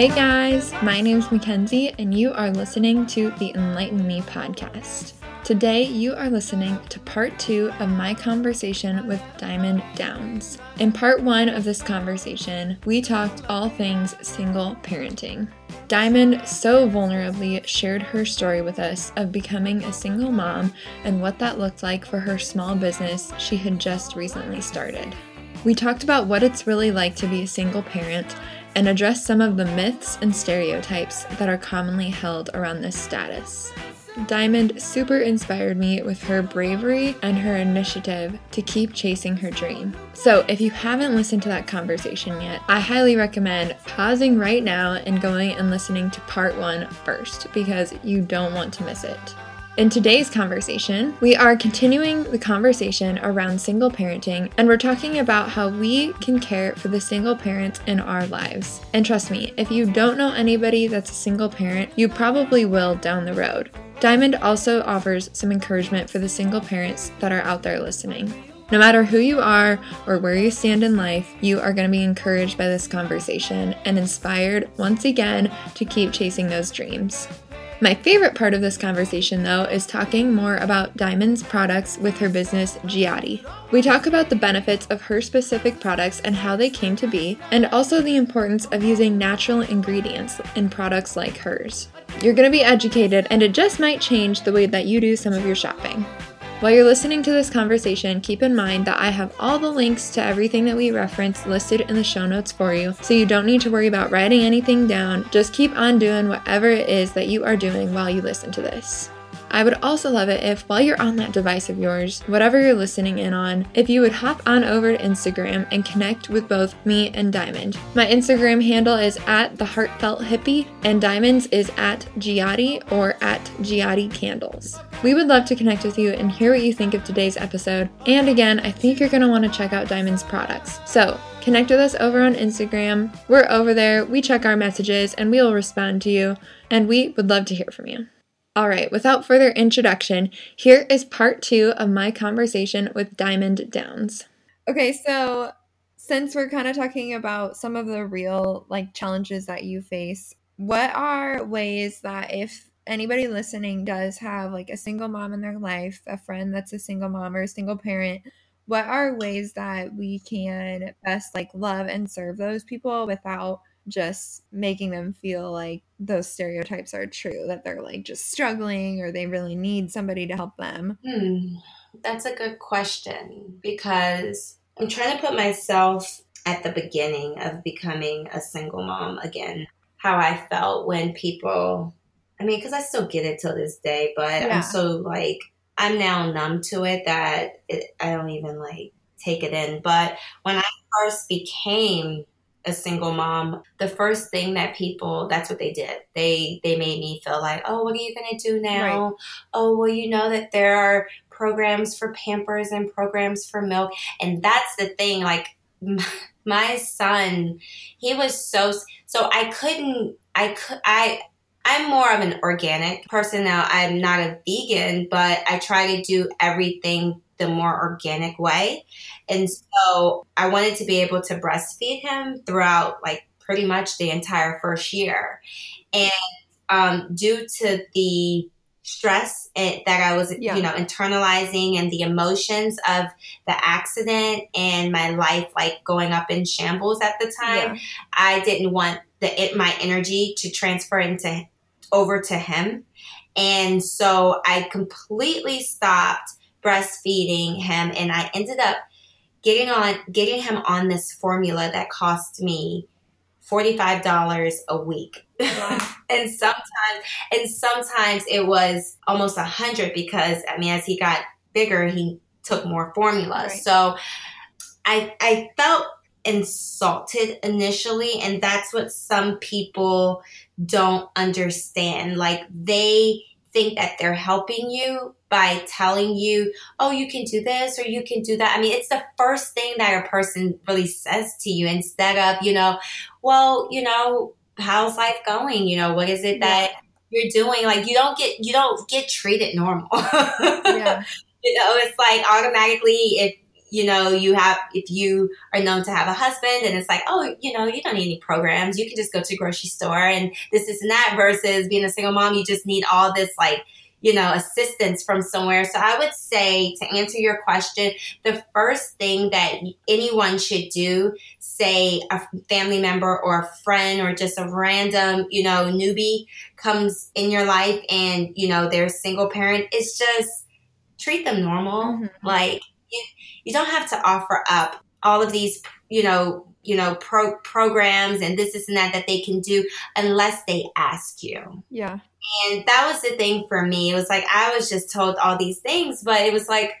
Hey guys, my name is Mackenzie, and you are listening to the Enlighten Me podcast. Today, you are listening to part two of my conversation with Diamond Downs. In part one of this conversation, we talked all things single parenting. Diamond so vulnerably shared her story with us of becoming a single mom and what that looked like for her small business she had just recently started. We talked about what it's really like to be a single parent and address some of the myths and stereotypes that are commonly held around this status. Diamond super inspired me with her bravery and her initiative to keep chasing her dream. So, if you haven't listened to that conversation yet, I highly recommend pausing right now and going and listening to part one first because you don't want to miss it. In today's conversation, we are continuing the conversation around single parenting, and we're talking about how we can care for the single parents in our lives. And trust me, if you don't know anybody that's a single parent, you probably will down the road. Diamond also offers some encouragement for the single parents that are out there listening. No matter who you are or where you stand in life, you are going to be encouraged by this conversation and inspired once again to keep chasing those dreams. My favorite part of this conversation, though, is talking more about Diamond's products with her business, Gehati. We talk about the benefits of her specific products and how they came to be, and also the importance of using natural ingredients in products like hers. You're going to be educated, and it just might change the way that you do some of your shopping. While you're listening to this conversation, keep in mind that I have all the links to everything that we reference listed in the show notes for you, so you don't need to worry about writing anything down. Just keep on doing whatever it is that you are doing while you listen to this. I would also love it if, while you're on that device of yours, whatever you're listening in on, if you would hop on over to Instagram and connect with both me and Diamond. My Instagram handle is at the Heartfelt Hippie, and Diamond's is at Gehati or at Gehati Candles. We would love to connect with you and hear what you think of today's episode. And again, I think you're going to want to check out Diamond's products. So, connect with us over on Instagram. We're over there, we check our messages, and we will respond to you. And we would love to hear from you. All right, without further introduction, here is part two of my conversation with Diamond Downs. Okay, so since we're kind of talking about some of the real like challenges that you face, what are ways that if anybody listening does have like a single mom in their life, a friend that's a single mom or a single parent, what are ways that we can best like love and serve those people without just making them feel like those stereotypes are true that they're like just struggling or they really need somebody to help them hmm, that's a good question because i'm trying to put myself at the beginning of becoming a single mom again how i felt when people i mean because i still get it till this day but yeah. i'm so like i'm now numb to it that it, i don't even like take it in but when i first became a single mom, the first thing that people that's what they did. They they made me feel like, "Oh, what are you going to do now?" Right. "Oh, well, you know that there are programs for Pampers and programs for milk." And that's the thing like my son, he was so so I couldn't I could I I'm more of an organic person now. I'm not a vegan, but I try to do everything the more organic way. And so I wanted to be able to breastfeed him throughout like pretty much the entire first year. And um, due to the stress that I was, yeah. you know, internalizing and the emotions of the accident and my life like going up in shambles at the time, yeah. I didn't want the it, my energy to transfer into over to him. And so I completely stopped breastfeeding him and I ended up getting on getting him on this formula that cost me $45 a week. Wow. and sometimes and sometimes it was almost a hundred because I mean as he got bigger he took more formula. Right. So I I felt insulted initially and that's what some people don't understand. Like they think that they're helping you by telling you, oh, you can do this or you can do that. I mean, it's the first thing that a person really says to you instead of, you know, well, you know, how's life going? You know, what is it that yeah. you're doing? Like you don't get you don't get treated normal. yeah. You know, it's like automatically if you know, you have, if you are known to have a husband and it's like, oh, you know, you don't need any programs. You can just go to the grocery store and this, is and that versus being a single mom, you just need all this like, you know, assistance from somewhere. So I would say to answer your question, the first thing that anyone should do, say a family member or a friend or just a random, you know, newbie comes in your life and, you know, they're a single parent, is just treat them normal. Mm-hmm. Like you, you don't have to offer up all of these, you know, you know, pro- programs and this, this, and that that they can do unless they ask you. Yeah. And that was the thing for me. It was like I was just told all these things, but it was like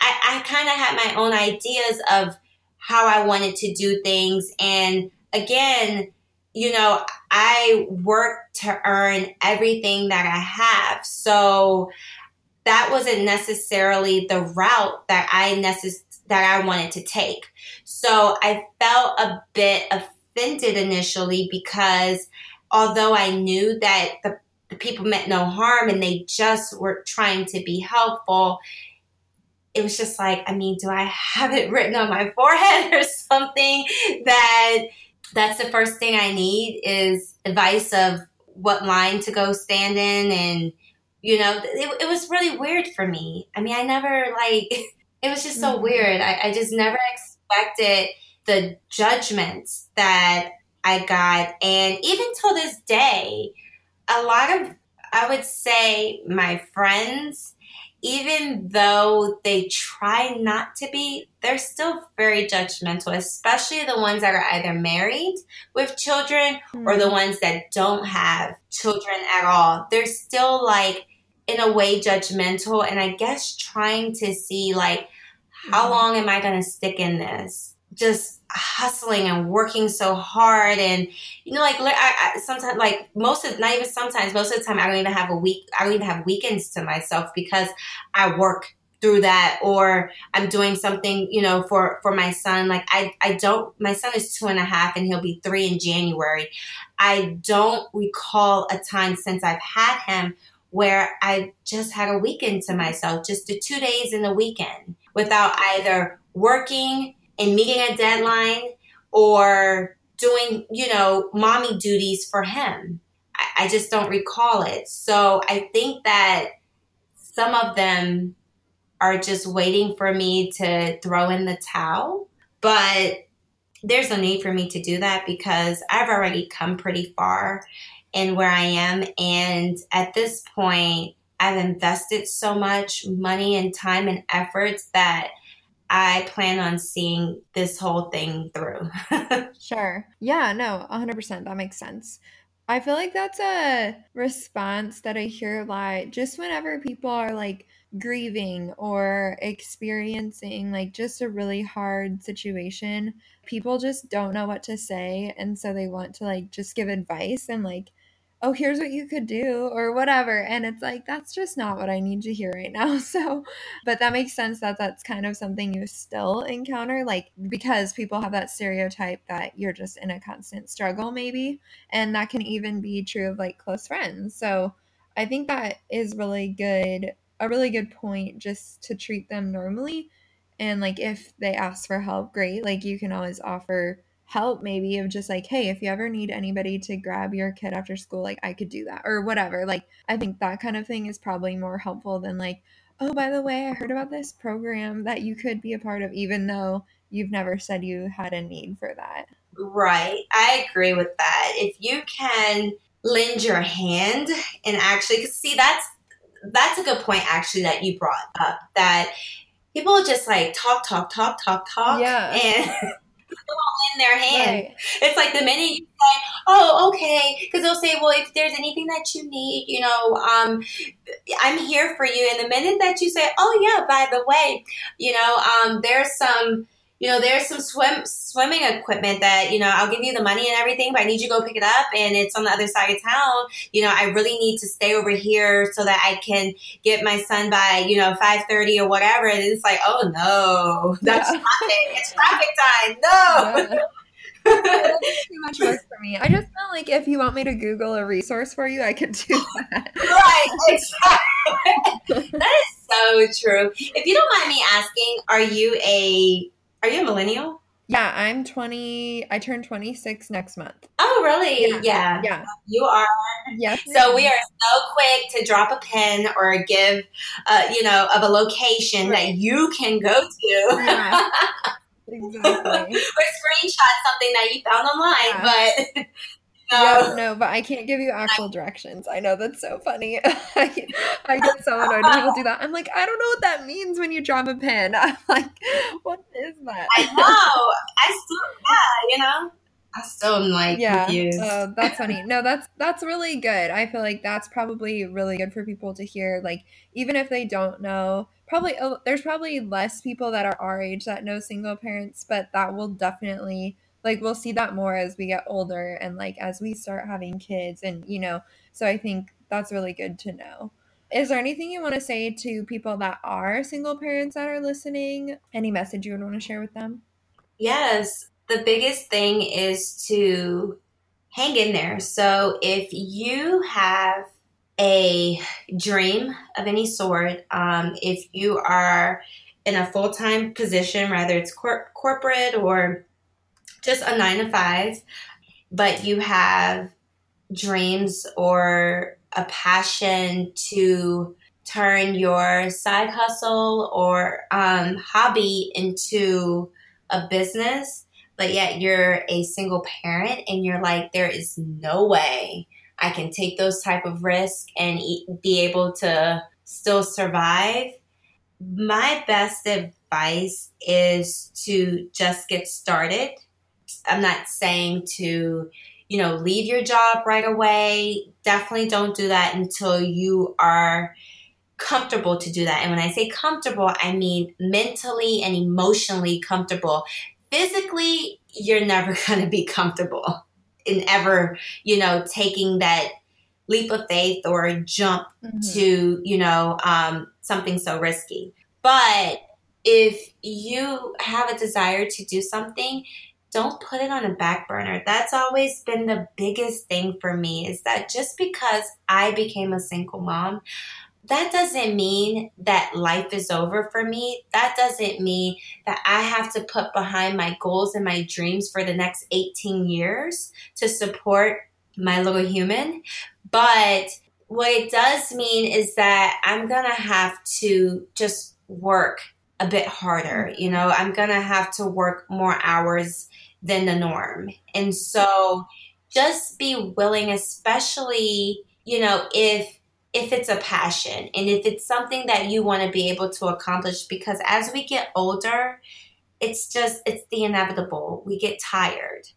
I, I kind of had my own ideas of how I wanted to do things. And again, you know, I work to earn everything that I have. So that wasn't necessarily the route that I necess- that I wanted to take. So I felt a bit offended initially because although I knew that the, the people meant no harm and they just were trying to be helpful, it was just like, I mean, do I have it written on my forehead or something that that's the first thing I need is advice of what line to go stand in and you know it, it was really weird for me i mean i never like it was just so mm-hmm. weird I, I just never expected the judgments that i got and even till this day a lot of i would say my friends even though they try not to be, they're still very judgmental, especially the ones that are either married with children mm-hmm. or the mm-hmm. ones that don't have children at all. They're still like, in a way, judgmental. And I guess trying to see, like, how mm-hmm. long am I going to stick in this? Just hustling and working so hard and you know like I, I sometimes like most of not even sometimes most of the time I don't even have a week I don't even have weekends to myself because I work through that or I'm doing something you know for for my son like I I don't my son is two and a half and he'll be three in January I don't recall a time since I've had him where I just had a weekend to myself just the two days in the weekend without either working and meeting a deadline or doing, you know, mommy duties for him. I, I just don't recall it. So I think that some of them are just waiting for me to throw in the towel. But there's no need for me to do that because I've already come pretty far in where I am. And at this point, I've invested so much money and time and efforts that I plan on seeing this whole thing through. sure. Yeah, no, 100%. That makes sense. I feel like that's a response that I hear a lot just whenever people are like grieving or experiencing like just a really hard situation. People just don't know what to say. And so they want to like just give advice and like oh, here's what you could do or whatever. And it's like, that's just not what I need to hear right now. So, but that makes sense that that's kind of something you still encounter, like, because people have that stereotype that you're just in a constant struggle, maybe. And that can even be true of like close friends. So I think that is really good, a really good point just to treat them normally. And like, if they ask for help, great. Like, you can always offer help maybe of just like hey if you ever need anybody to grab your kid after school like i could do that or whatever like i think that kind of thing is probably more helpful than like oh by the way i heard about this program that you could be a part of even though you've never said you had a need for that. Right i agree with that. If you can lend your hand and actually because see that's that's a good point actually that you brought up that people just like talk talk talk talk talk yeah. and in their hand. Right. It's like the minute you say, "Oh, okay," because they'll say, "Well, if there's anything that you need, you know, um, I'm here for you." And the minute that you say, "Oh yeah, by the way, you know, um, there's some." You know, there's some swim swimming equipment that, you know, I'll give you the money and everything, but I need you to go pick it up and it's on the other side of town. You know, I really need to stay over here so that I can get my son by, you know, 5.30 or whatever. And it's like, oh no, that's yeah. traffic. It's traffic time. No. Yeah. Too much work for me. I just felt like if you want me to Google a resource for you, I could do that. right, exactly. that is so true. If you don't mind me asking, are you a are you a millennial? Yeah, I'm 20. I turn 26 next month. Oh, really? Yeah. Yeah. Yeah. You are. Yes. So we are so quick to drop a pin or give, uh, you know, of a location Right. that you can go to. Yeah. Exactly. or screenshot something that you found online, but No. no, but I can't give you actual directions. I know that's so funny. I, I get so annoyed when people do that. I'm like, I don't know what that means when you drop a pin. I'm like, what is that? I know. I still, yeah, you know, I still am like yeah, confused. uh, that's funny. No, that's that's really good. I feel like that's probably really good for people to hear. Like, even if they don't know, probably oh, there's probably less people that are our age that know single parents, but that will definitely like we'll see that more as we get older and like as we start having kids and you know. So I think that's really good to know. Is there anything you want to say to people that are single parents that are listening? Any message you would want to share with them? Yes, the biggest thing is to hang in there. So if you have a dream of any sort, um, if you are in a full time position, whether it's cor- corporate or just a nine to five, but you have dreams or a passion to turn your side hustle or um, hobby into a business, but yet you're a single parent and you're like, there is no way I can take those type of risks and be able to still survive. My best advice is to just get started. I'm not saying to, you know, leave your job right away. Definitely don't do that until you are comfortable to do that. And when I say comfortable, I mean mentally and emotionally comfortable. Physically, you're never going to be comfortable in ever, you know, taking that leap of faith or jump Mhm. to, you know, um, something so risky. But if you have a desire to do something, don't put it on a back burner. That's always been the biggest thing for me is that just because I became a single mom, that doesn't mean that life is over for me. That doesn't mean that I have to put behind my goals and my dreams for the next 18 years to support my little human. But what it does mean is that I'm going to have to just work a bit harder. You know, I'm going to have to work more hours than the norm. And so just be willing, especially, you know, if if it's a passion and if it's something that you want to be able to accomplish because as we get older it's just it's the inevitable we get tired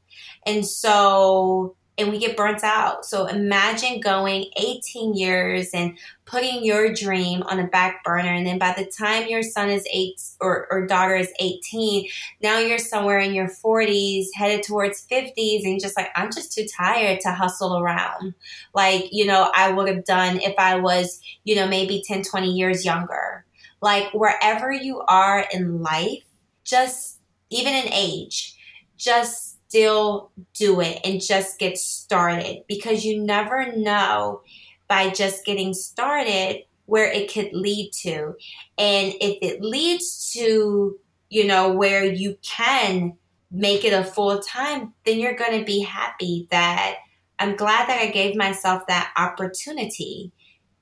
and so and we get burnt out. So imagine going 18 years and putting your dream on a back burner and then by the time your son is eight or, or daughter is 18 now you're somewhere in your 40s headed towards 50s and just like i'm just too tired to hustle around. Like you know i would have done if i was you know maybe 10 20 years younger. Like wherever you are in life just even in age just still do it and just get started because you never know by just getting started where it could lead to and if it leads to you know where you can make it a full time then you're going to be happy that I'm glad that I gave myself that opportunity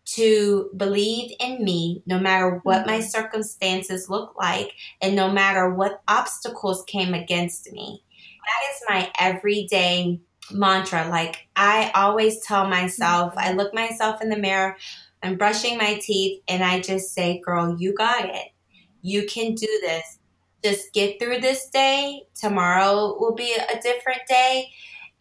to believe in me no matter what my mm-hmm. circumstances look like and no matter what obstacles came against me. That is my everyday mantra. Like I always tell myself, I look myself in the mirror, I'm brushing my teeth, and I just say, Girl, you got it. You can do this. Just get through this day. Tomorrow will be a different day.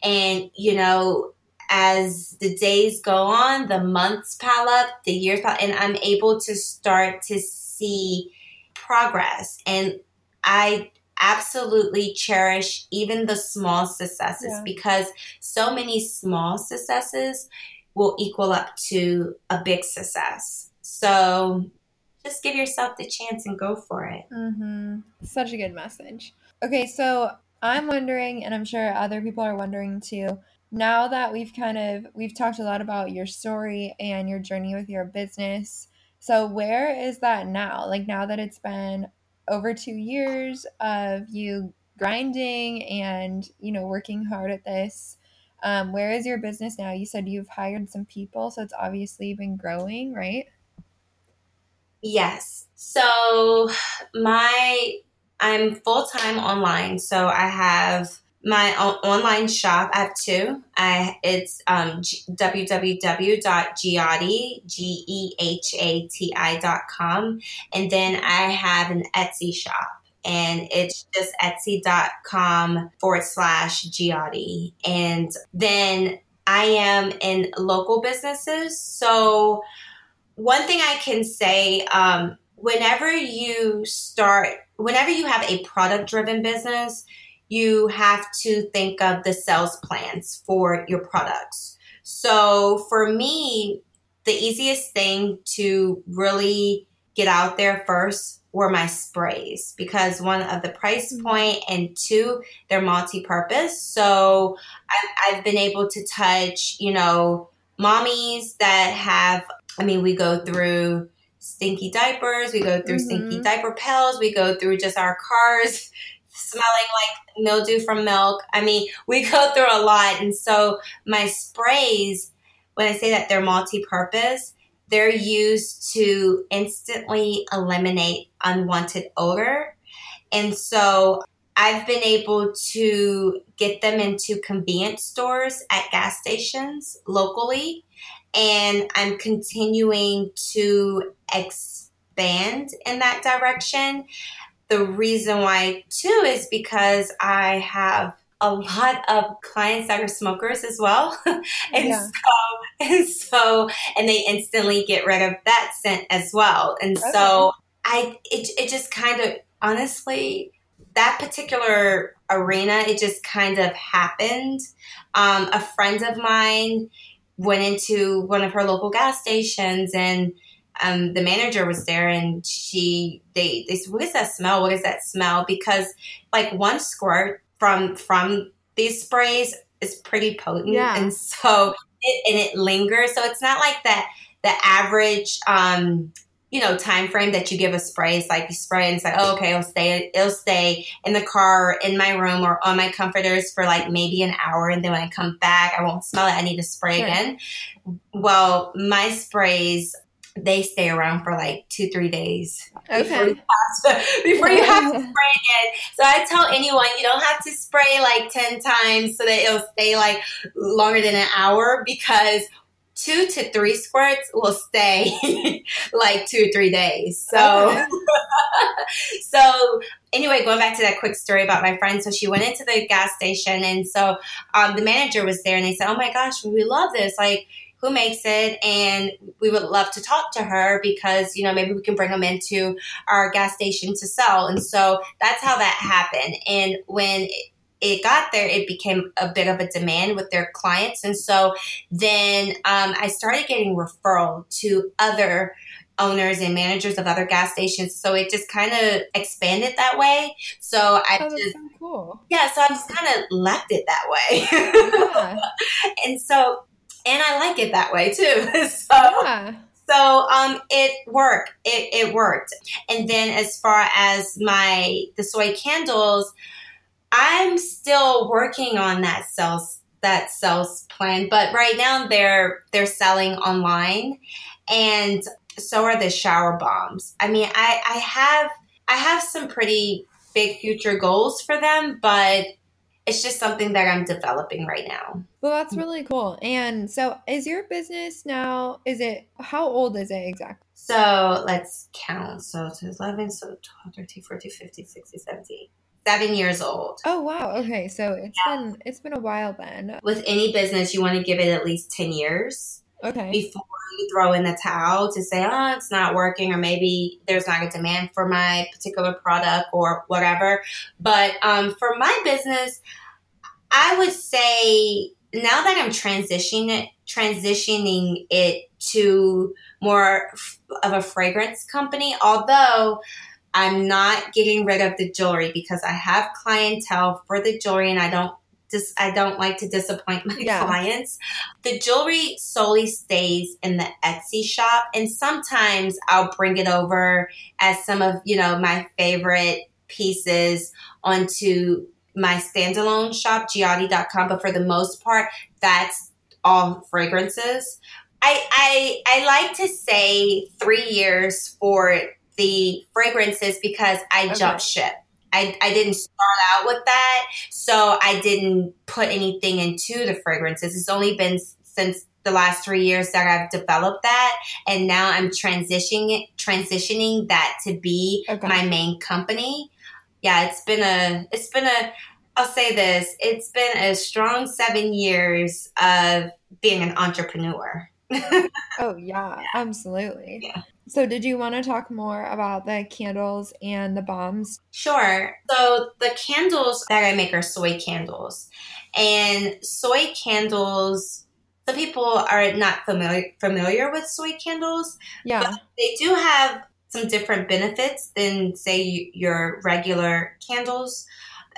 And, you know, as the days go on, the months pile up, the years pile, and I'm able to start to see progress. And I absolutely cherish even the small successes Yeah. because so many small successes will equal up to a big success. So just give yourself the chance and go for it. Mm-hmm. Such a good message. Okay, so I'm wondering, and I'm sure other people are wondering too. Now that we've kind of we've talked a lot about your story and your journey with your business, So, where is that now? Like, now that it's been over two years of you grinding and, you know, working hard at this, um, where is your business now? You said you've hired some people, so it's obviously been growing, right? Yes. So, my, I'm full time online. So, I have my online shop. I have two. I it's um, g and then I have an Etsy shop. And it's just etsy.com forward slash Gehati. And then I am in local businesses. So, one thing I can say, um, whenever you start, whenever you have a product driven business, you have to think of the sales plans for your products. So for me, the easiest thing to really get out there first were my sprays because one of the price mm-hmm. point and two they're multi-purpose so I've, I've been able to touch you know mommies that have i mean we go through stinky diapers we go through mm-hmm. stinky diaper pills we go through just our cars smelling like mildew from milk. I mean, we go through a lot. And so my sprays, when I say that they're multi purpose, they're used to instantly eliminate unwanted odor. And so I've been able to get them into convenience stores at gas stations locally. And I'm continuing to expand in that direction the reason why too is because I have a lot of clients that are smokers as well. and yeah. so and so and they instantly get rid of that scent as well. And okay. so I it it just kind of honestly that particular arena it just kind of happened. Um, a friend of mine went into one of her local gas stations and um, the manager was there and she they they said, "What is that smell? What is that smell?" Because like one squirt from from these sprays is pretty potent, yeah. and so it, and it lingers. So it's not like that the average um, you know time frame that you give a spray is like you spray and it's like oh okay it'll stay it'll stay in the car or in my room or on my comforters for like maybe an hour and then when i come back i won't smell it i need to spray sure. again well my sprays they stay around for like two, three days okay. before, you to, before you have to spray again. So I tell anyone you don't have to spray like 10 times so that it'll stay like longer than an hour because two to three squirts will stay like two or three days. So, okay. so anyway, going back to that quick story about my friend. So she went into the gas station and so um, the manager was there and they said, Oh my gosh, we love this. Like, who makes it and we would love to talk to her because you know maybe we can bring them into our gas station to sell and so that's how that happened and when it got there, it became a bit of a demand with their clients. And so then um, I started getting referral to other owners and managers of other gas stations. So it just kind of expanded that way. So I oh, just, so cool. yeah, so I just kind of left it that way. Yeah. and so and I like it that way too. so. Yeah. So um, it worked. It, it worked. And then as far as my the soy candles, I'm still working on that sales that sales plan. But right now they're they're selling online, and so are the shower bombs. I mean, I I have I have some pretty big future goals for them, but it's just something that I'm developing right now. Well, that's really cool. And so, is your business now? Is it how old is it exactly? So let's count. So it's 11, so 12, 13, 14, 15, 16, 17. Seven years old. Oh wow. Okay. So it's yeah. been it's been a while then. With any business, you want to give it at least ten years. Okay. Before you throw in the towel to say, oh, it's not working, or maybe there's not a demand for my particular product or whatever. But um, for my business, I would say now that I'm transitioning it, transitioning it to more of a fragrance company, although I'm not getting rid of the jewelry because I have clientele for the jewelry and I don't dis- I don't like to disappoint my yeah. clients. The jewelry solely stays in the Etsy shop, and sometimes I'll bring it over as some of you know my favorite pieces onto my standalone shop, Gehati.com. But for the most part, that's all fragrances. I, I I like to say three years for the fragrances because I okay. jump ship. I, I didn't start out with that, so I didn't put anything into the fragrances. It's only been since the last three years that I've developed that, and now I'm transitioning transitioning that to be okay. my main company. Yeah, it's been a it's been a I'll say this, it's been a strong seven years of being an entrepreneur. oh yeah, absolutely. Yeah. So, did you want to talk more about the candles and the bombs? Sure. So, the candles that I make are soy candles. And soy candles, some people are not familiar familiar with soy candles. Yeah. they do have some different benefits than, say, your regular candles.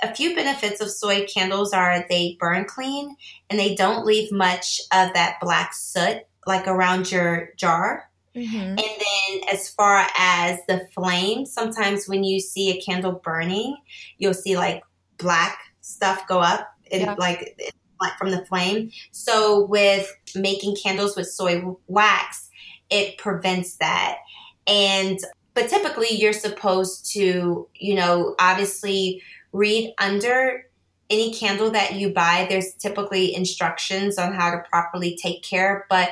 A few benefits of soy candles are they burn clean and they don't leave much of that black soot like around your jar. Mm-hmm. And then, as far as the flame, sometimes when you see a candle burning, you'll see like black stuff go up and yeah. like from the flame. So, with making candles with soy wax, it prevents that. And but typically, you're supposed to, you know, obviously read under any candle that you buy. There's typically instructions on how to properly take care, but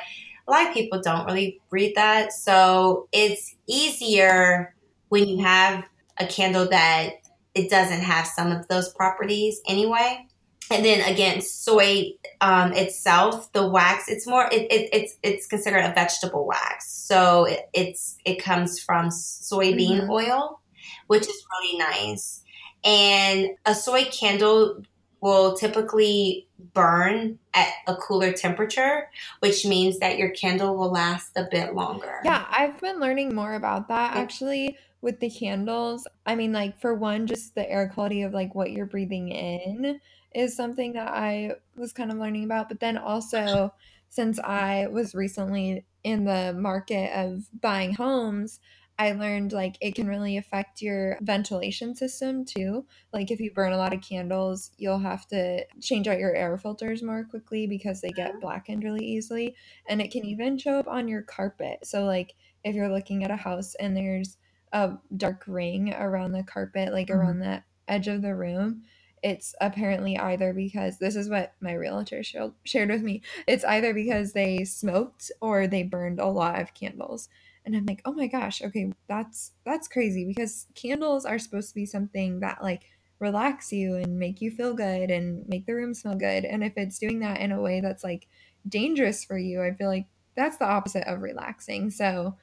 a lot of people don't really read that. So it's easier when you have a candle that it doesn't have some of those properties anyway. And then again, soy um, itself, the wax, it's more, it, it, it's it's considered a vegetable wax. So it, it's it comes from soybean mm-hmm. oil, which is really nice. And a soy candle will typically burn at a cooler temperature, which means that your candle will last a bit longer. Yeah, I've been learning more about that actually with the candles. I mean, like, for one, just the air quality of like what you're breathing in is something that I was kind of learning about. But then also, since I was recently in the market of buying homes, I learned like it can really affect your ventilation system too. Like if you burn a lot of candles, you'll have to change out your air filters more quickly because they get blackened really easily. And it can even show up on your carpet. So like if you're looking at a house and there's a dark ring around the carpet, like mm-hmm. around the edge of the room, it's apparently either because this is what my realtor shared with me. It's either because they smoked or they burned a lot of candles and i'm like oh my gosh okay that's that's crazy because candles are supposed to be something that like relax you and make you feel good and make the room smell good and if it's doing that in a way that's like dangerous for you i feel like that's the opposite of relaxing so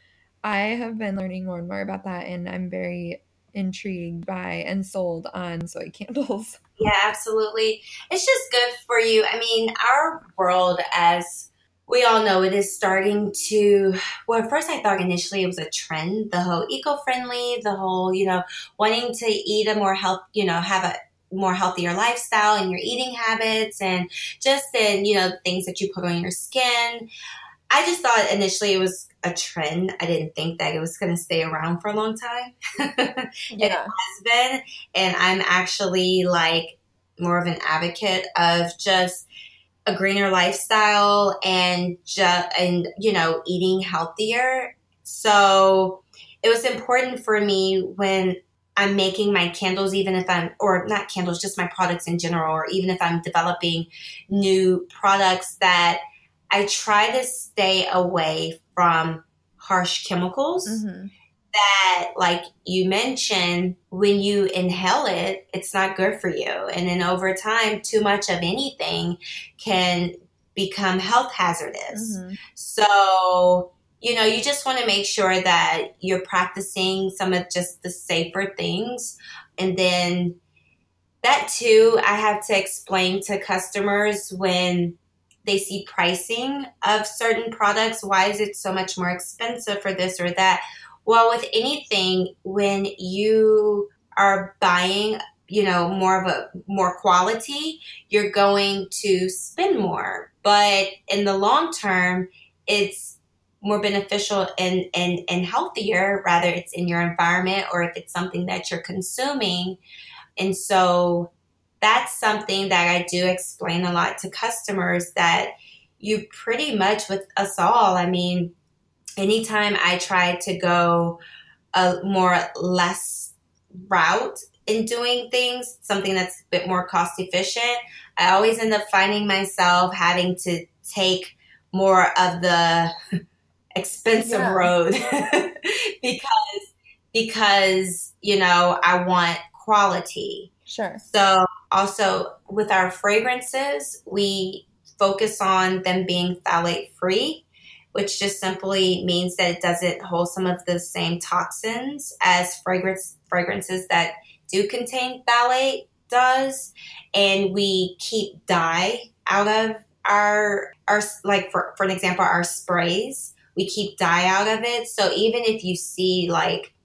i have been learning more and more about that and i'm very intrigued by and sold on soy candles. Yeah absolutely. It's just good for you. I mean our world as we all know it is starting to well first i thought initially it was a trend the whole eco-friendly the whole you know wanting to eat a more health you know have a more healthier lifestyle in your eating habits and just in you know things that you put on your skin. I just thought initially it was a trend. I didn't think that it was going to stay around for a long time. Yeah. it has been and i'm actually like more of an advocate of just a greener lifestyle and just and you know eating healthier. So it was important for me when i'm making my candles even if i'm or not candles just my products in general or even if i'm developing new products that i try to stay away from harsh chemicals mm-hmm that, like you mentioned, when you inhale it, it's not good for you. And then over time, too much of anything can become health hazardous. Mm-hmm. So, you know, you just want to make sure that you're practicing some of just the safer things. And then that too, I have to explain to customers when they see pricing of certain products. Why is it so much more expensive for this or that? Well, with anything, when you are buying you know, more of a more quality, you're going to spend more. But in the long term, it's more beneficial and, and, and healthier, rather it's in your environment or if it's something that you're consuming. And so that's something that I do explain a lot to customers that you pretty much with us all, I mean, anytime I try to go a more less route in doing things, something that's a bit more cost efficient, I always end up finding myself having to take more of the expensive yeah. road because because you know I want quality. Sure. So also with our fragrances, we focus on them being phthalate free, which just simply means that it doesn't hold some of the same toxins as fragrance fragrances that do contain phthalate does. And we keep dye out of our our like for for an example, our sprays. We keep dye out of it. So even if you see like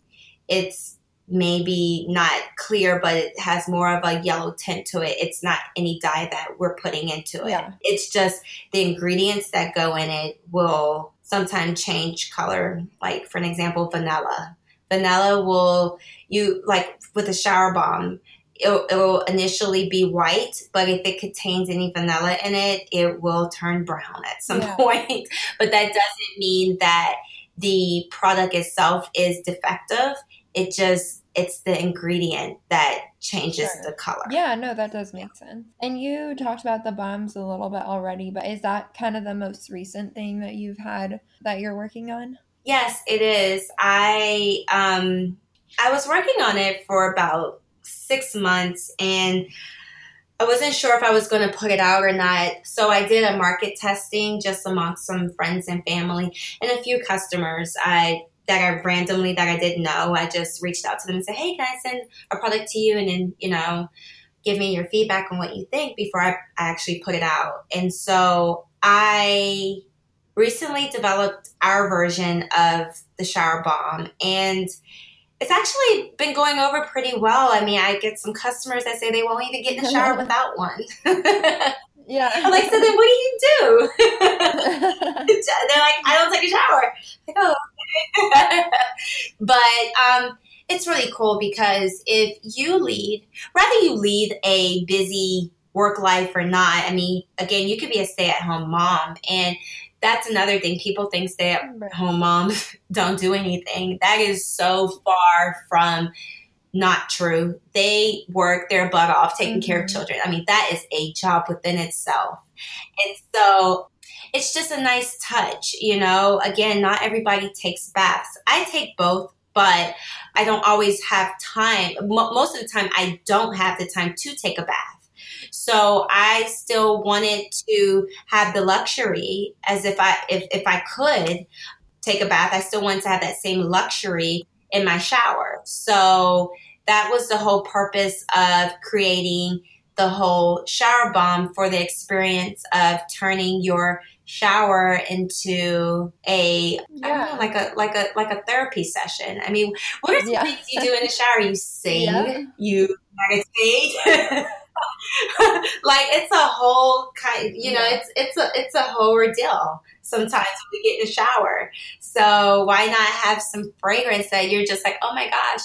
it's maybe not clear, but it has more of a yellow tint to it. It's not any dye that we're putting into it. Yeah. It's just the ingredients that go in it will sometimes change color. Like, for an example, vanilla. Vanilla will, you like with a shower bomb, it'll, it'll, initially be white, but if it contains any vanilla in it, it will turn brown at some yeah. point. But that doesn't mean that the product itself is defective. It just it's the ingredient that changes sure. the color. Yeah, no, that does make sense. And you talked about the bombs a little bit already, but is that kind of the most recent thing that you've had that you're working on? Yes, it is. I um I was working on it for about 6 months and I wasn't sure if I was going to put it out or not. So I did a market testing just amongst some friends and family and a few customers. I that I randomly that I didn't know. I just reached out to them and said, "Hey, can I send a product to you?" And then you know, give me your feedback on what you think before I, I actually put it out. And so I recently developed our version of the shower bomb and it's actually been going over pretty well. I mean, I get some customers that say they won't even get in the shower without one. Yeah. I'm like, so then what do you do? They're like, I don't take a shower. Like, oh, but um, it's really cool because if you lead, rather you lead a busy work life or not, I mean, again, you could be a stay at home mom. And that's another thing. People think stay at home moms don't do anything. That is so far from not true. They work their butt off taking mm-hmm. care of mm-hmm. children. I mean, that is a job within itself. And so it's just a nice touch, you know. Again, not everybody takes baths. I take both, but I don't always have time. most of the time, I don't have the time to take a bath. So I still wanted to have the luxury as if I if, if I could take a bath, I still wanted to have that same luxury in my shower. So that was the whole purpose of creating the whole shower bomb for the experience of turning your shower into a yeah. I don't know, like a like a like a therapy session. I mean, what are some yeah. things you do in the shower? You sing, yeah. you meditate. like it's a whole kind you know it's it's a it's a whole ordeal sometimes when we get in the shower so why not have some fragrance that you're just like oh my gosh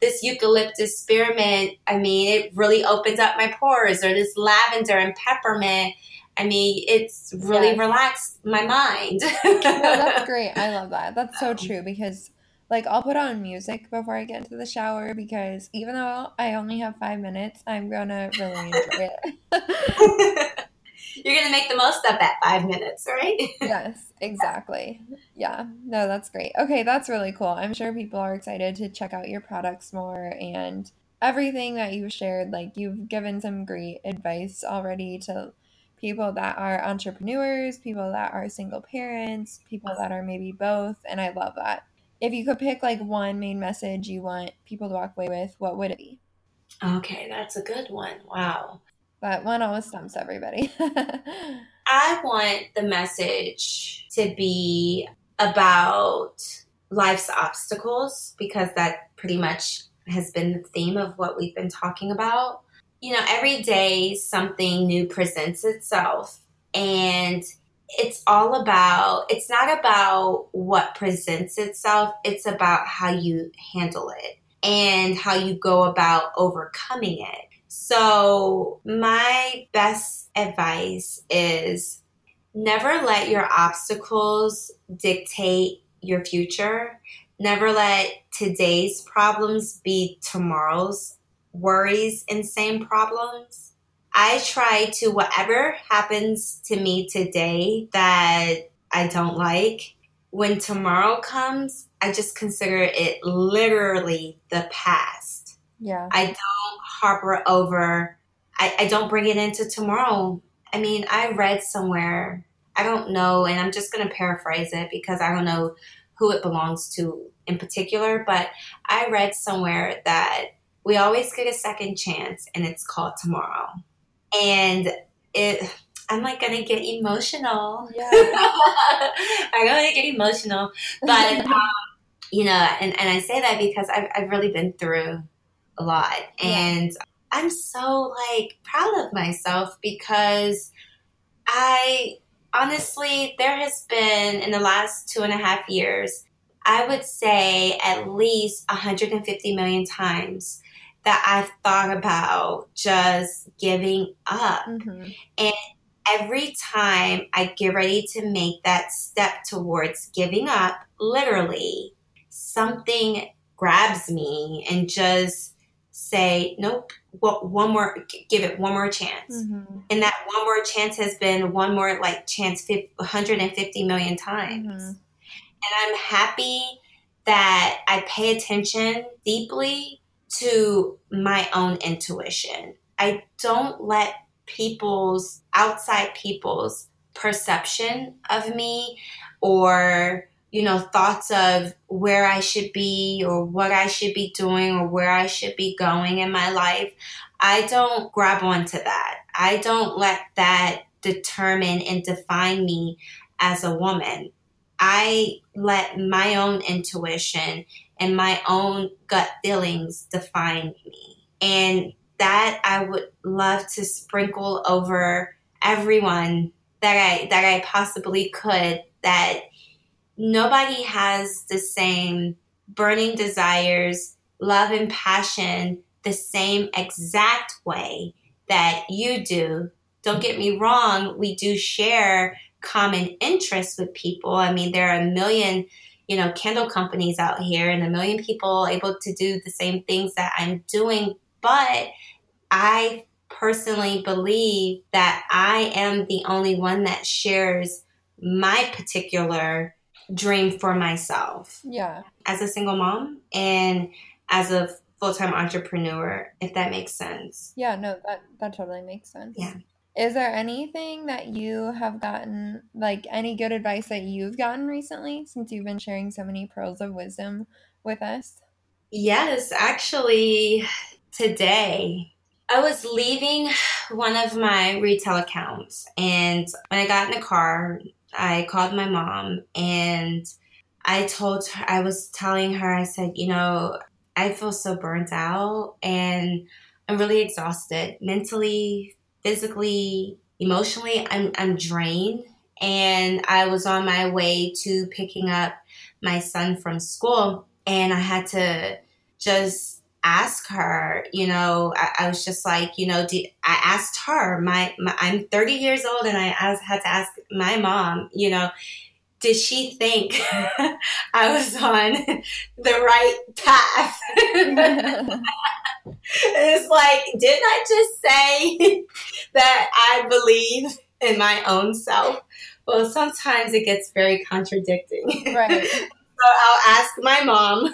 this eucalyptus spearmint i mean it really opens up my pores or this lavender and peppermint I mean, it's really yes. relaxed my mind. no, that's great. I love that. That's so true because like I'll put on music before I get into the shower because even though I only have five minutes, I'm gonna really enjoy it. You're gonna make the most of that five minutes, right? yes, exactly. Yeah, no, that's great. Okay, that's really cool. I'm sure people are excited to check out your products more and everything that you've shared. Like you've given some great advice already to people that are entrepreneurs, people that are single parents, people that are maybe both, and I love that if you could pick like one main message you want people to walk away with, what would it be? Okay, that's a good one. Wow. But one always stumps everybody. I want the message to be about life's obstacles because that pretty much has been the theme of what we've been talking about. You know, every day something new presents itself, and it's all about, it's not about what presents itself, it's about how you handle it and how you go about overcoming it. So, my best advice is never let your obstacles dictate your future. Never let today's problems be tomorrow's worries and same problems. I try to, whatever happens to me today that I don't like, when tomorrow comes, I just consider it literally the past. Yeah. I don't harbor over, I, I don't bring it into tomorrow. I mean, I read somewhere, I don't know, and I'm just going to paraphrase it because I don't know who it belongs to in particular, but I read somewhere that we always get a second chance and it's called tomorrow. And it, I'm like gonna get emotional. Yeah. I'm gonna get emotional. But, um, you know, and, and I say that because I've, I've really been through a lot. And yeah. I'm so like proud of myself because I honestly, there has been in the last two and a half years, I would say at least 150 million times that I've thought about just giving up. Mm-hmm. And every time I get ready to make that step towards giving up, literally, something grabs me and just say, nope, well, one more, give it one more chance. Mm-hmm. And that one more chance has been one more like chance 150 million times. Mm-hmm. And I'm happy that I pay attention deeply to my own intuition. I don't let people's outside people's perception of me or you know thoughts of where I should be or what I should be doing or where I should be going in my life. I don't grab onto that. I don't let that determine and define me as a woman. I let my own intuition and my own gut feelings define me. And that I would love to sprinkle over everyone that I that I possibly could that nobody has the same burning desires, love and passion the same exact way that you do. Don't get me wrong, we do share common interests with people. I mean, there are a million you know, candle companies out here and a million people able to do the same things that I'm doing. But I personally believe that I am the only one that shares my particular dream for myself. Yeah. As a single mom and as a full-time entrepreneur, if that makes sense. Yeah, no, that that totally makes sense. Yeah. Is there anything that you have gotten, like any good advice that you've gotten recently since you've been sharing so many pearls of wisdom with us? Yes, actually, today I was leaving one of my retail accounts, and when I got in the car, I called my mom and I told her, I was telling her, I said, you know, I feel so burnt out and I'm really exhausted mentally, physically, emotionally, I'm, I'm drained. And I was on my way to picking up my son from school, and I had to just ask her, you know, I, I was just like, you know, I asked her, my, my, I'm 30 years old, and I asked, had to ask my mom, you know, did she think I was on the right path? it's like, didn't I just say that I believe in my own self? Well, sometimes it gets very contradicting. Right. so I'll ask my mom,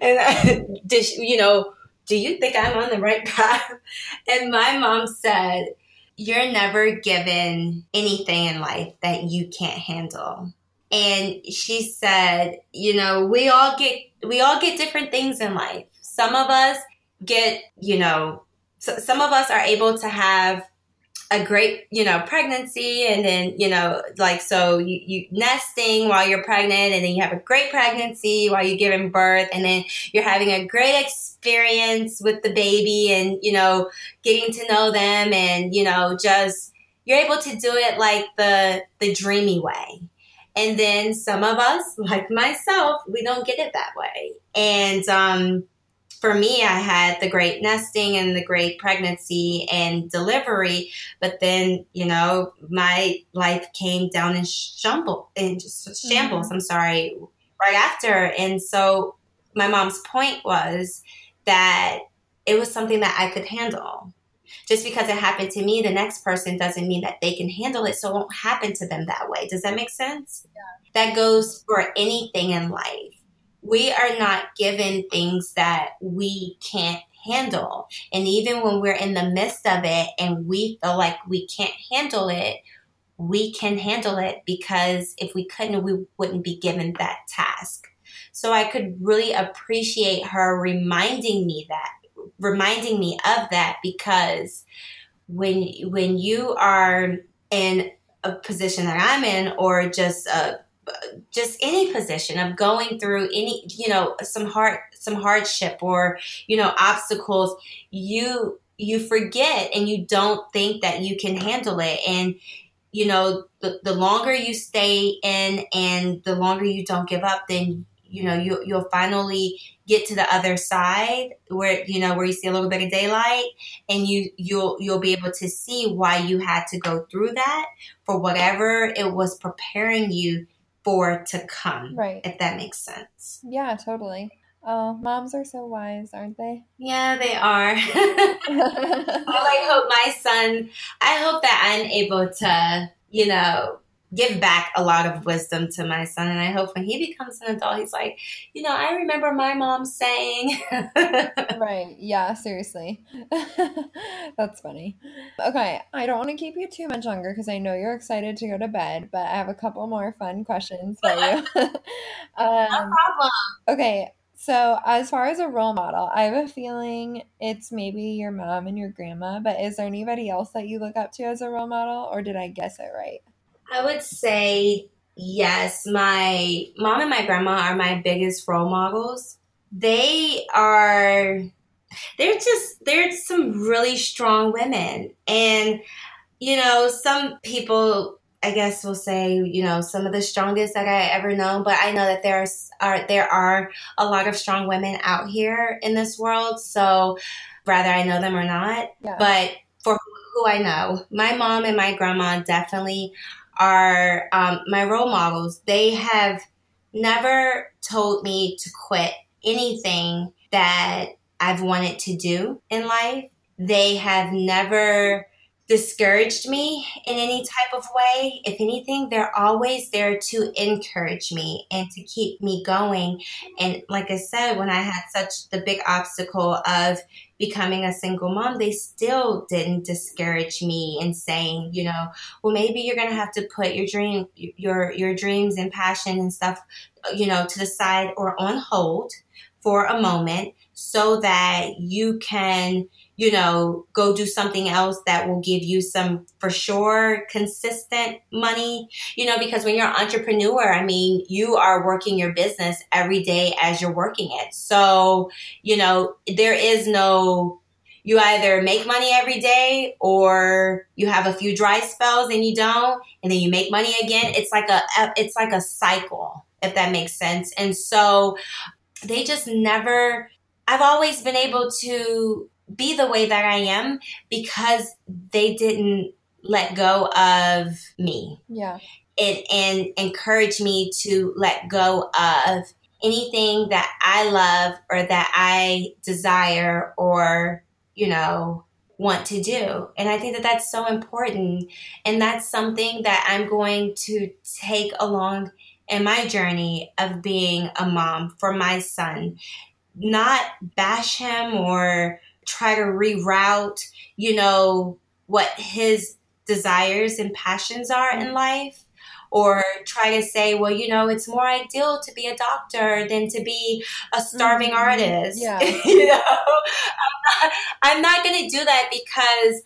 and I, did she, you know, do you think I'm on the right path? And my mom said, you're never given anything in life that you can't handle. And she said, you know, we all get we all get different things in life. Some of us get, you know, so some of us are able to have a great, you know, pregnancy and then, you know, like, so you, you nesting while you're pregnant and then you have a great pregnancy while you're giving birth and then you're having a great experience with the baby and, you know, getting to know them and, you know, just, you're able to do it like the, the dreamy way. And then some of us, like myself, we don't get it that way. And, um, for me, I had the great nesting and the great pregnancy and delivery, but then you know my life came down in shambles, in shambles. Mm-hmm. I'm sorry, right after, and so my mom's point was that it was something that I could handle. Just because it happened to me, the next person doesn't mean that they can handle it, so it won't happen to them that way. Does that make sense? Yeah. That goes for anything in life we are not given things that we can't handle. And even when we're in the midst of it and we feel like we can't handle it, we can handle it because if we couldn't, we wouldn't be given that task. So I could really appreciate her reminding me that, reminding me of that because when when you are in a position that I'm in or just a just any position of going through any you know some hard some hardship or you know obstacles you you forget and you don't think that you can handle it. And you know the, the longer you stay in and the longer you don't give up then you know you, you'll finally get to the other side where you know where you see a little bit of daylight and you you'll you'll be able to see why you had to go through that for whatever it was preparing you for to come. Right. If that makes sense. Yeah, totally. Oh, moms are so wise, aren't they? Yeah, they are. I like hope my son I hope that I'm able to, you know, give back a lot of wisdom to my son. And I hope when he becomes an adult, he's like, you know, I remember my mom saying. right. Yeah, seriously. That's funny. Okay. I don't want to keep you too much longer because I know you're excited to go to bed, but I have a couple more fun questions for you. um, no problem. Okay. So, as far as a role model, I have a feeling it's maybe your mom and your grandma, but is there anybody else that you look up to as a role model, or did I guess it right? I would say yes. My mom and my grandma are my biggest role models. They are, they're just, they're some really strong women. And, you know, some people, I guess will say, you know, some of the strongest that I ever known, but I know that there are, there are a lot of strong women out here in this world. So whether I know them or not, yeah. but for who I know, my mom and my grandma definitely are um, my role models. They have never told me to quit anything that I've wanted to do in life. They have never discouraged me in any type of way. If anything, they're always there to encourage me and to keep me going. And like I said, when I had such the big obstacle of becoming a single mom, they still didn't discourage me in saying, you know, well, maybe you're going to have to put your dream, your, your dreams and passion and stuff, you know, to the side or on hold for a moment so that you can, you know, go do something else that will give you some for sure consistent money, you know, because when you're an entrepreneur, I mean, you are working your business every day as you're working it. So, you know, there is no, you either make money every day or you have a few dry spells and you don't, and then you make money again. It's like a, it's like a cycle, if that makes sense. And so they just never, I've always been able to be the way that I am because they didn't let go of me. Yeah. And, and encourage me to let go of anything that I love or that I desire or, you know, want to do. And I think that that's so important. And that's something that I'm going to take along in my journey of being a mom for my son. Not bash him or try to reroute, you know, what his desires and passions are in life or try to say, well, you know, it's more ideal to be a doctor than to be a starving mm-hmm. artist. Yeah. you know, I'm not, I'm not going to do that because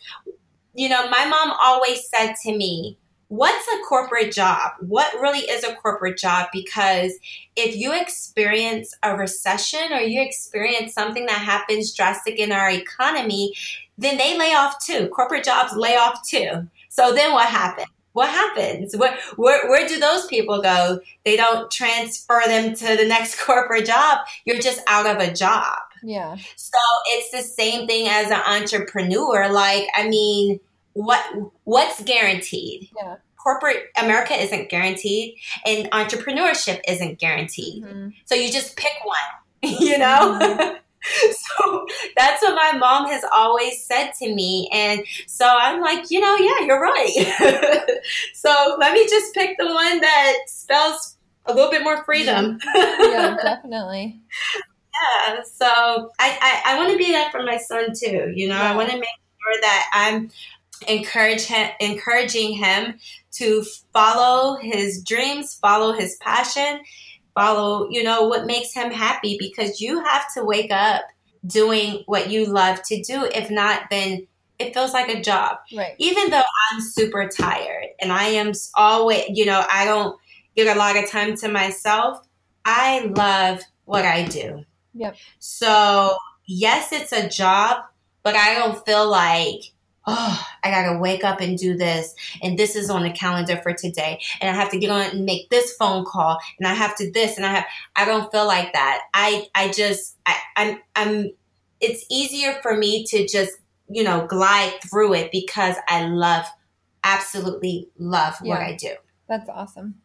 you know, my mom always said to me, what's a corporate job? What really is a corporate job? Because if you experience a recession or you experience something that happens drastic in our economy, then they lay off too. Corporate jobs lay off too. So then what happens? What happens? Where, where, where do those people go? They don't transfer them to the next corporate job. You're just out of a job. Yeah. So it's the same thing as an entrepreneur. Like, I mean, what what's guaranteed? Yeah. Corporate America isn't guaranteed, and entrepreneurship isn't guaranteed. Mm-hmm. So you just pick one, you know? Mm-hmm. so that's what my mom has always said to me. And so I'm like, you know, yeah, you're right. so let me just pick the one that spells a little bit more freedom. yeah, definitely. Yeah. So I, I, I want to be that for my son too. You know, yeah. I want to make sure that I'm encourage him, encouraging him to follow his dreams, follow his passion, follow, you know, what makes him happy because you have to wake up doing what you love to do. If not, then it feels like a job. Right. Even though I'm super tired and I am always, you know, I don't get a lot of time to myself, I love what I do. Yep. So, yes, it's a job, but I don't feel like oh, I gotta wake up and do this, and this is on the calendar for today, and I have to get on and make this phone call, and I have to this, and I have. I don't feel like that. I I just I, I'm I'm. It's easier for me to just you know glide through it because I love, absolutely love yeah, what I do. That's awesome.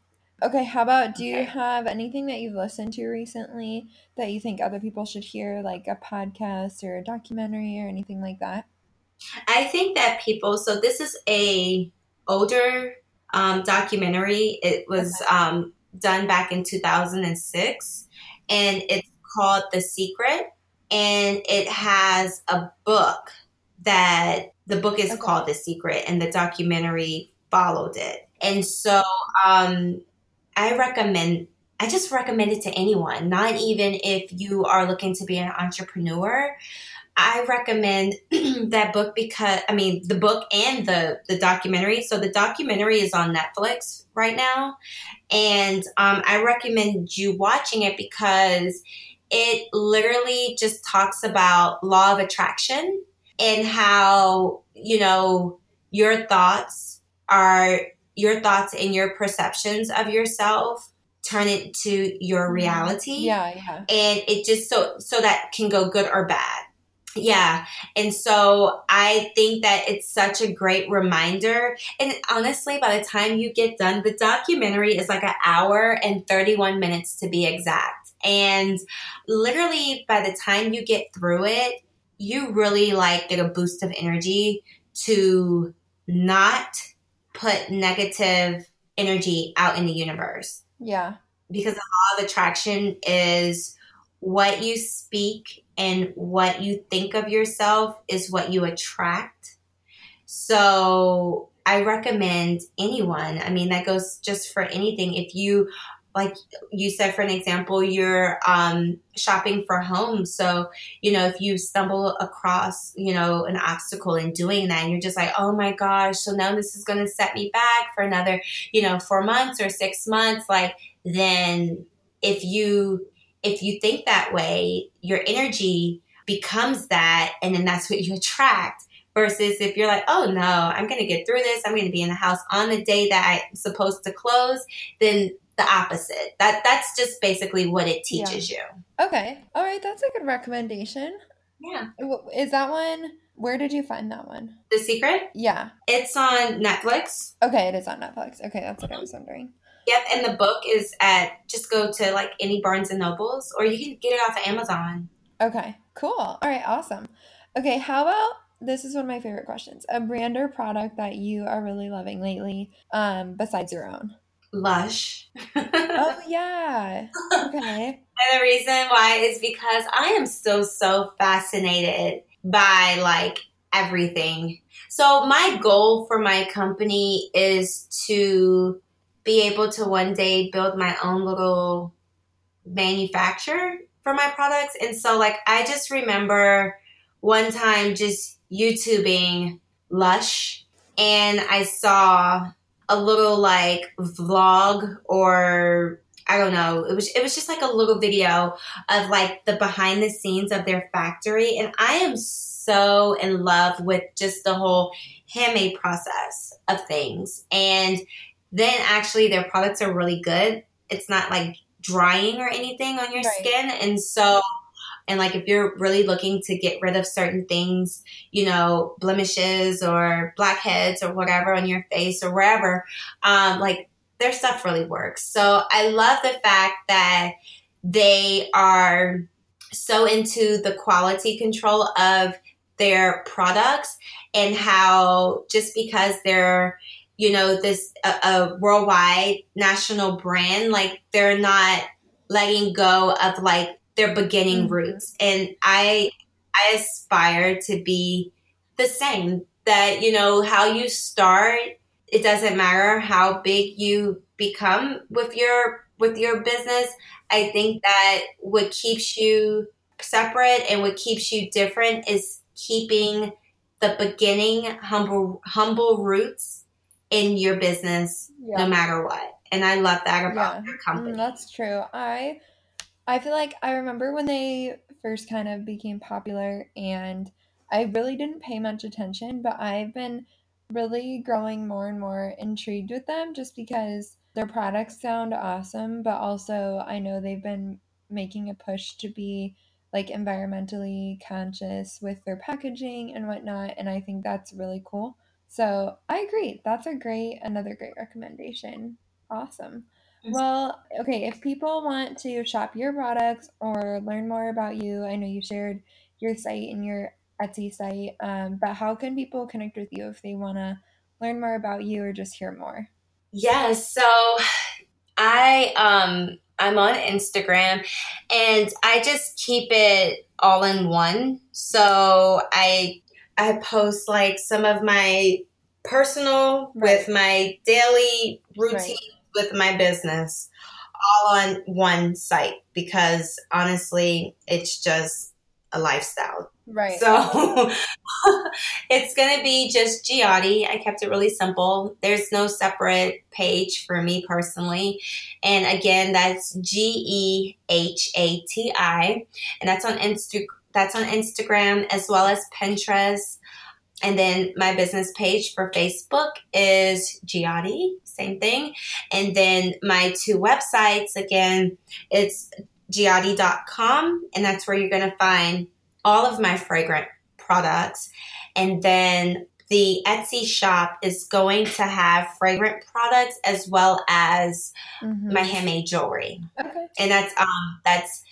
Okay, how about do you have anything that you've listened to recently that you think other people should hear, like a podcast or a documentary or anything like that? I think that people. So this is a older um, documentary. It was okay. um, done back in 2006, and it's called The Secret. And it has a book that the book is okay. called The Secret, and the documentary followed it. And so um, I recommend I just recommend it to anyone, not even if you are looking to be an entrepreneur. I recommend that book because I mean the book and the the documentary. So the documentary is on Netflix right now, and um, I recommend you watching it because it literally just talks about law of attraction and how you know your thoughts are your thoughts and your perceptions of yourself turn it to your mm-hmm. reality. Yeah, yeah. And it just so so that can go good or bad. Yeah. And so I think that it's such a great reminder. And honestly, by the time you get done, the documentary is like an hour and 31 minutes to be exact. And literally by the time you get through it, you really like get a boost of energy to not put negative energy out in the universe. Yeah. Because the law of attraction is what you speak and what you think of yourself is what you attract. So I recommend anyone. I mean, that goes just for anything. If you, like you said, for an example, you're um, shopping for homes. So, you know, if you stumble across, you know, an obstacle in doing that, and you're just like, oh my gosh, so now this is going to set me back for another, you know, four months or six months, like, then if you if you think that way, your energy becomes that, and then that's what you attract. Versus if you're like, oh no, I'm going to get through this. I'm going to be in the house on the day that I'm supposed to close. Then the opposite. That that's just basically what it teaches yeah. you. Okay. All right. That's a good recommendation. Yeah. Is that one? Where did you find that one? The Secret? Yeah. It's on Netflix. Okay, it is on Netflix. Okay, that's what I mm-hmm. was wondering. Yep, and the book is at just go to like any Barnes and Nobles or you can get it off of Amazon. Okay, cool. All right, awesome. Okay, how about this is one of my favorite questions. A brand or product that you are really loving lately, um, besides your own. Lush. oh yeah. Okay. and the reason why is because I am so so fascinated by like everything. So my goal for my company is to be able to one day build my own little manufacturer for my products. And so, like, I just remember one time just YouTubing Lush and I saw a little like vlog or I don't know. It was it was just like a little video of like the behind the scenes of their factory and I am so in love with just the whole handmade process of things. And then actually their products are really good. It's not like drying or anything on your right. skin. And so and like if you're really looking to get rid of certain things, you know, blemishes or blackheads or whatever on your face or wherever, um, like their stuff really works. So I love the fact that they are so into the quality control of their products and how just because they're you know this a, a, worldwide national brand like they're not letting go of like their beginning mm-hmm. roots and i i aspire to be the same that you know how you start it doesn't matter how big you become with your with your business i think that what keeps you separate and what keeps you different is keeping the beginning humble humble roots in your business yeah. no matter what. And I love that about yeah. your company. Mm, that's true. I I feel like I remember when they first kind of became popular and I really didn't pay much attention, but I've been really growing more and more intrigued with them just because their products sound awesome, but also I know they've been making a push to be like environmentally conscious with their packaging and whatnot. And I think that's really cool. So I agree. That's a great, another great recommendation. Awesome. Well, okay, if people want to shop your products or learn more about you, I know you shared your site and your Etsy site, um, but how can people connect with you if they want to learn more about you or just hear more? Yes, so I um I'm on Instagram and I just keep it all in one. So I I post like some of my personal right. with my daily routine right. with my business all on one site because honestly it's just a lifestyle. Right. So it's going to be just Gehati. I kept it really simple. There's no separate page for me personally. And again, that's G E H A T I. And that's on Insta that's on Instagram as well as Pinterest. And then my business page for Facebook is Gehati, same thing. And then my two websites, again, it's gehati.com, and that's where you're going to find all of my fragrant products. And then the Etsy shop is going to have fragrant products as well as mm-hmm. my handmade jewelry. Okay. And that's um that's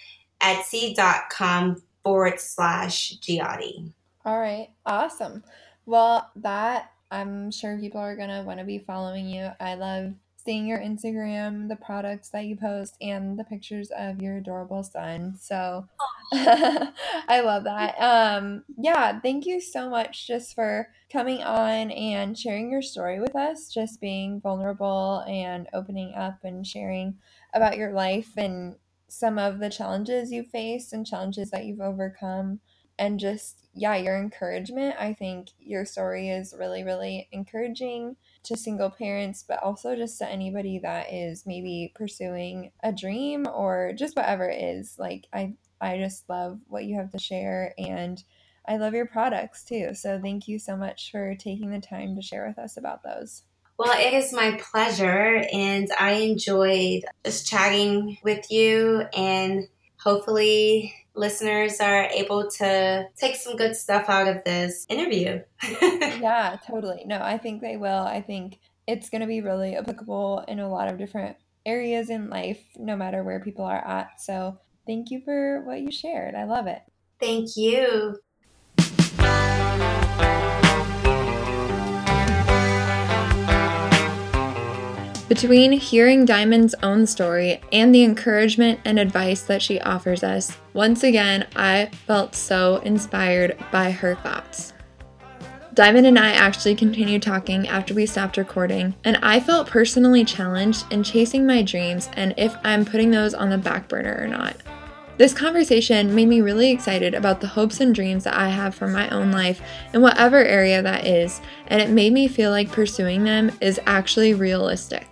etsy.com forward slash Gehati. All right. Awesome. Well, that I'm sure people are gonna want to be following you. I love seeing your Instagram, the products that you post, and the pictures of your adorable son. So I love that. Um, yeah, thank you so much just for coming on and sharing your story with us, just being vulnerable and opening up and sharing about your life and some of the challenges you faced and challenges that you've overcome and just yeah your encouragement i think your story is really really encouraging to single parents, but also just to anybody that is maybe pursuing a dream or just whatever it is. Like I I just love what you have to share and I love your products too. So thank you so much for taking the time to share with us about those. Well, it is my pleasure, and I enjoyed just chatting with you and hopefully listeners are able to take some good stuff out of this interview. yeah, totally. No, I think they will. I think it's going to be really applicable in a lot of different areas in life, no matter where people are at. So, thank you for what you shared. I love it. Thank you. Between hearing Diamond's own story and the encouragement and advice that she offers us, once again, I felt so inspired by her thoughts. Diamond and I actually continued talking after we stopped recording, and I felt personally challenged in chasing my dreams and if I'm putting those on the back burner or not. This conversation made me really excited about the hopes and dreams that I have for my own life in whatever area that is, and it made me feel like pursuing them is actually realistic.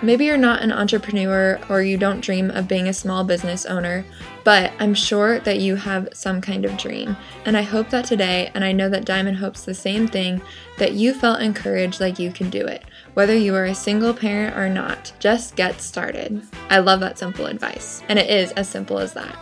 Maybe you're not an entrepreneur or you don't dream of being a small business owner, but I'm sure that you have some kind of dream. And I hope that today, and I know that Diamond hopes the same thing, that you felt encouraged like you can do it. Whether you are a single parent or not, just get started. I love that simple advice, and it is as simple as that.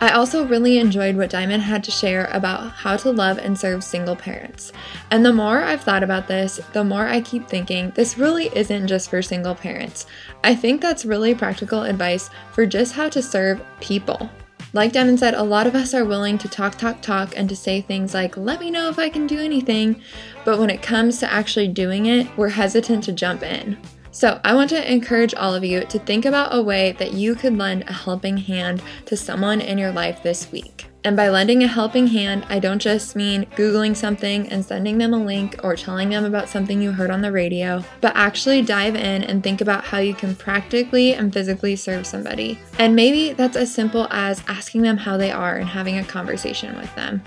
I also really enjoyed what Diamond had to share about how to love and serve single parents. And the more I've thought about this, the more I keep thinking this really isn't just for single parents. I think that's really practical advice for just how to serve people. Like Diamond said, a lot of us are willing to talk, talk, talk and to say things like, let me know if I can do anything. But when it comes to actually doing it, we're hesitant to jump in. So, I want to encourage all of you to think about a way that you could lend a helping hand to someone in your life this week. And by lending a helping hand, I don't just mean Googling something and sending them a link or telling them about something you heard on the radio, but actually dive in and think about how you can practically and physically serve somebody. And maybe that's as simple as asking them how they are and having a conversation with them.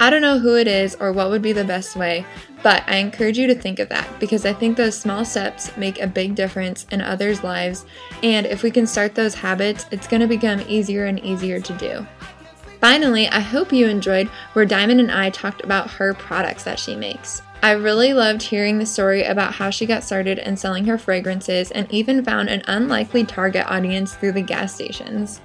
I don't know who it is or what would be the best way, but I encourage you to think of that because I think those small steps make a big difference in others' lives. And if we can start those habits, it's going to become easier and easier to do. Finally, I hope you enjoyed where Diamond and I talked about her products that she makes. I really loved hearing the story about how she got started in selling her fragrances and even found an unlikely target audience through the gas stations.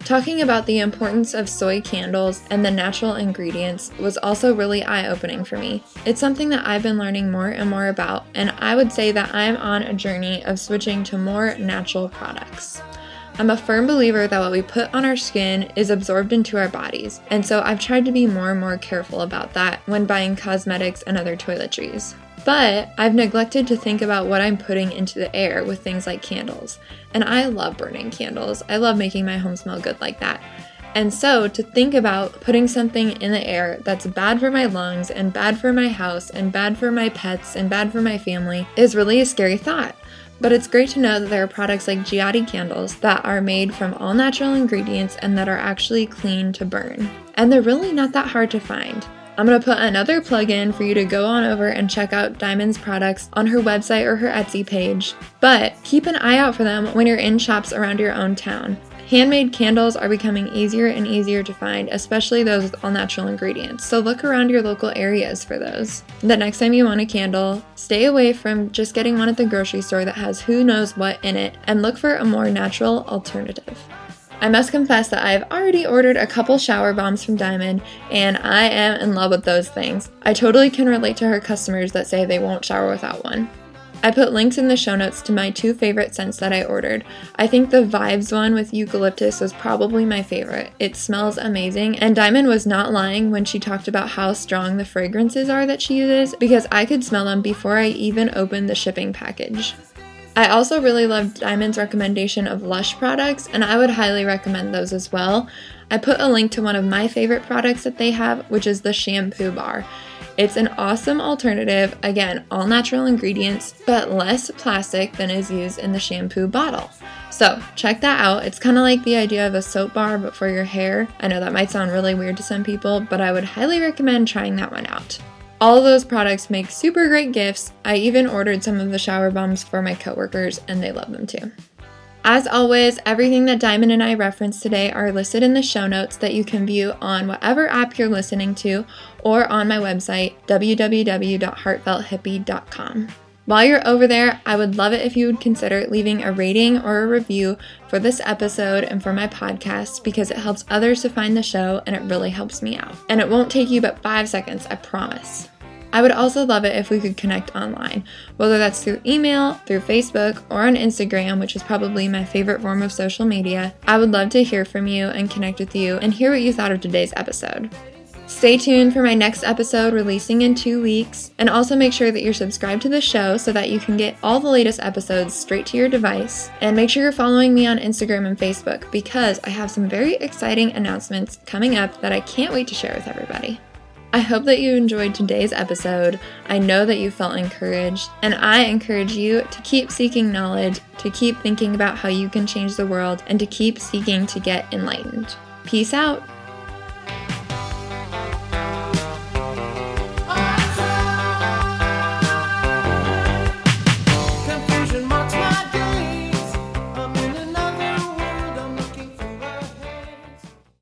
Talking about the importance of soy candles and the natural ingredients was also really eye opening for me. It's something that I've been learning more and more about, and I would say that I'm on a journey of switching to more natural products. I'm a firm believer that what we put on our skin is absorbed into our bodies, and so I've tried to be more and more careful about that when buying cosmetics and other toiletries. But I've neglected to think about what I'm putting into the air with things like candles. And I love burning candles. I love making my home smell good like that. And so to think about putting something in the air that's bad for my lungs and bad for my house and bad for my pets and bad for my family is really a scary thought. But it's great to know that there are products like Gehati candles that are made from all natural ingredients and that are actually clean to burn. And they're really not that hard to find. I'm to put another plug in for you to go on over and check out Diamond's products on her website or her Etsy page. But keep an eye out for them when you're in shops around your own town. Handmade candles are becoming easier and easier to find, especially those with all natural ingredients. So look around your local areas for those. The next time you want a candle, stay away from just getting one at the grocery store that has who knows what in it and look for a more natural alternative. I must confess that I have already ordered a couple shower bombs from Diamond, and I am in love with those things. I totally can relate to her customers that say they won't shower without one. I put links in the show notes to my two favorite scents that I ordered. I think the Vibes one with eucalyptus was probably my favorite. It smells amazing, and Diamond was not lying when she talked about how strong the fragrances are that she uses because I could smell them before I even opened the shipping package. I also really loved Diamond's recommendation of Lush products, and I would highly recommend those as well. I put a link to one of my favorite products that they have, which is the shampoo bar. It's an awesome alternative, again, all natural ingredients, but less plastic than is used in the shampoo bottle. So, check that out. It's kind of like the idea of a soap bar, but for your hair. I know that might sound really weird to some people, but I would highly recommend trying that one out. All of those products make super great gifts. I even ordered some of the shower bombs for my coworkers and they love them too. As always, everything that Diamond and I referenced today are listed in the show notes that you can view on whatever app you're listening to or on my website, www.heartfelthippie.com. While you're over there, I would love it if you would consider leaving a rating or a review for this episode and for my podcast because it helps others to find the show and it really helps me out. And it won't take you but five seconds, I promise. I would also love it if we could connect online, whether that's through email, through Facebook, or on Instagram, which is probably my favorite form of social media. I would love to hear from you and connect with you and hear what you thought of today's episode. Stay tuned for my next episode releasing in two weeks, and also make sure that you're subscribed to the show so that you can get all the latest episodes straight to your device. And make sure you're following me on Instagram and Facebook because I have some very exciting announcements coming up that I can't wait to share with everybody. I hope that you enjoyed today's episode. I know that you felt encouraged, and I encourage you to keep seeking knowledge, to keep thinking about how you can change the world, and to keep seeking to get enlightened. Peace out.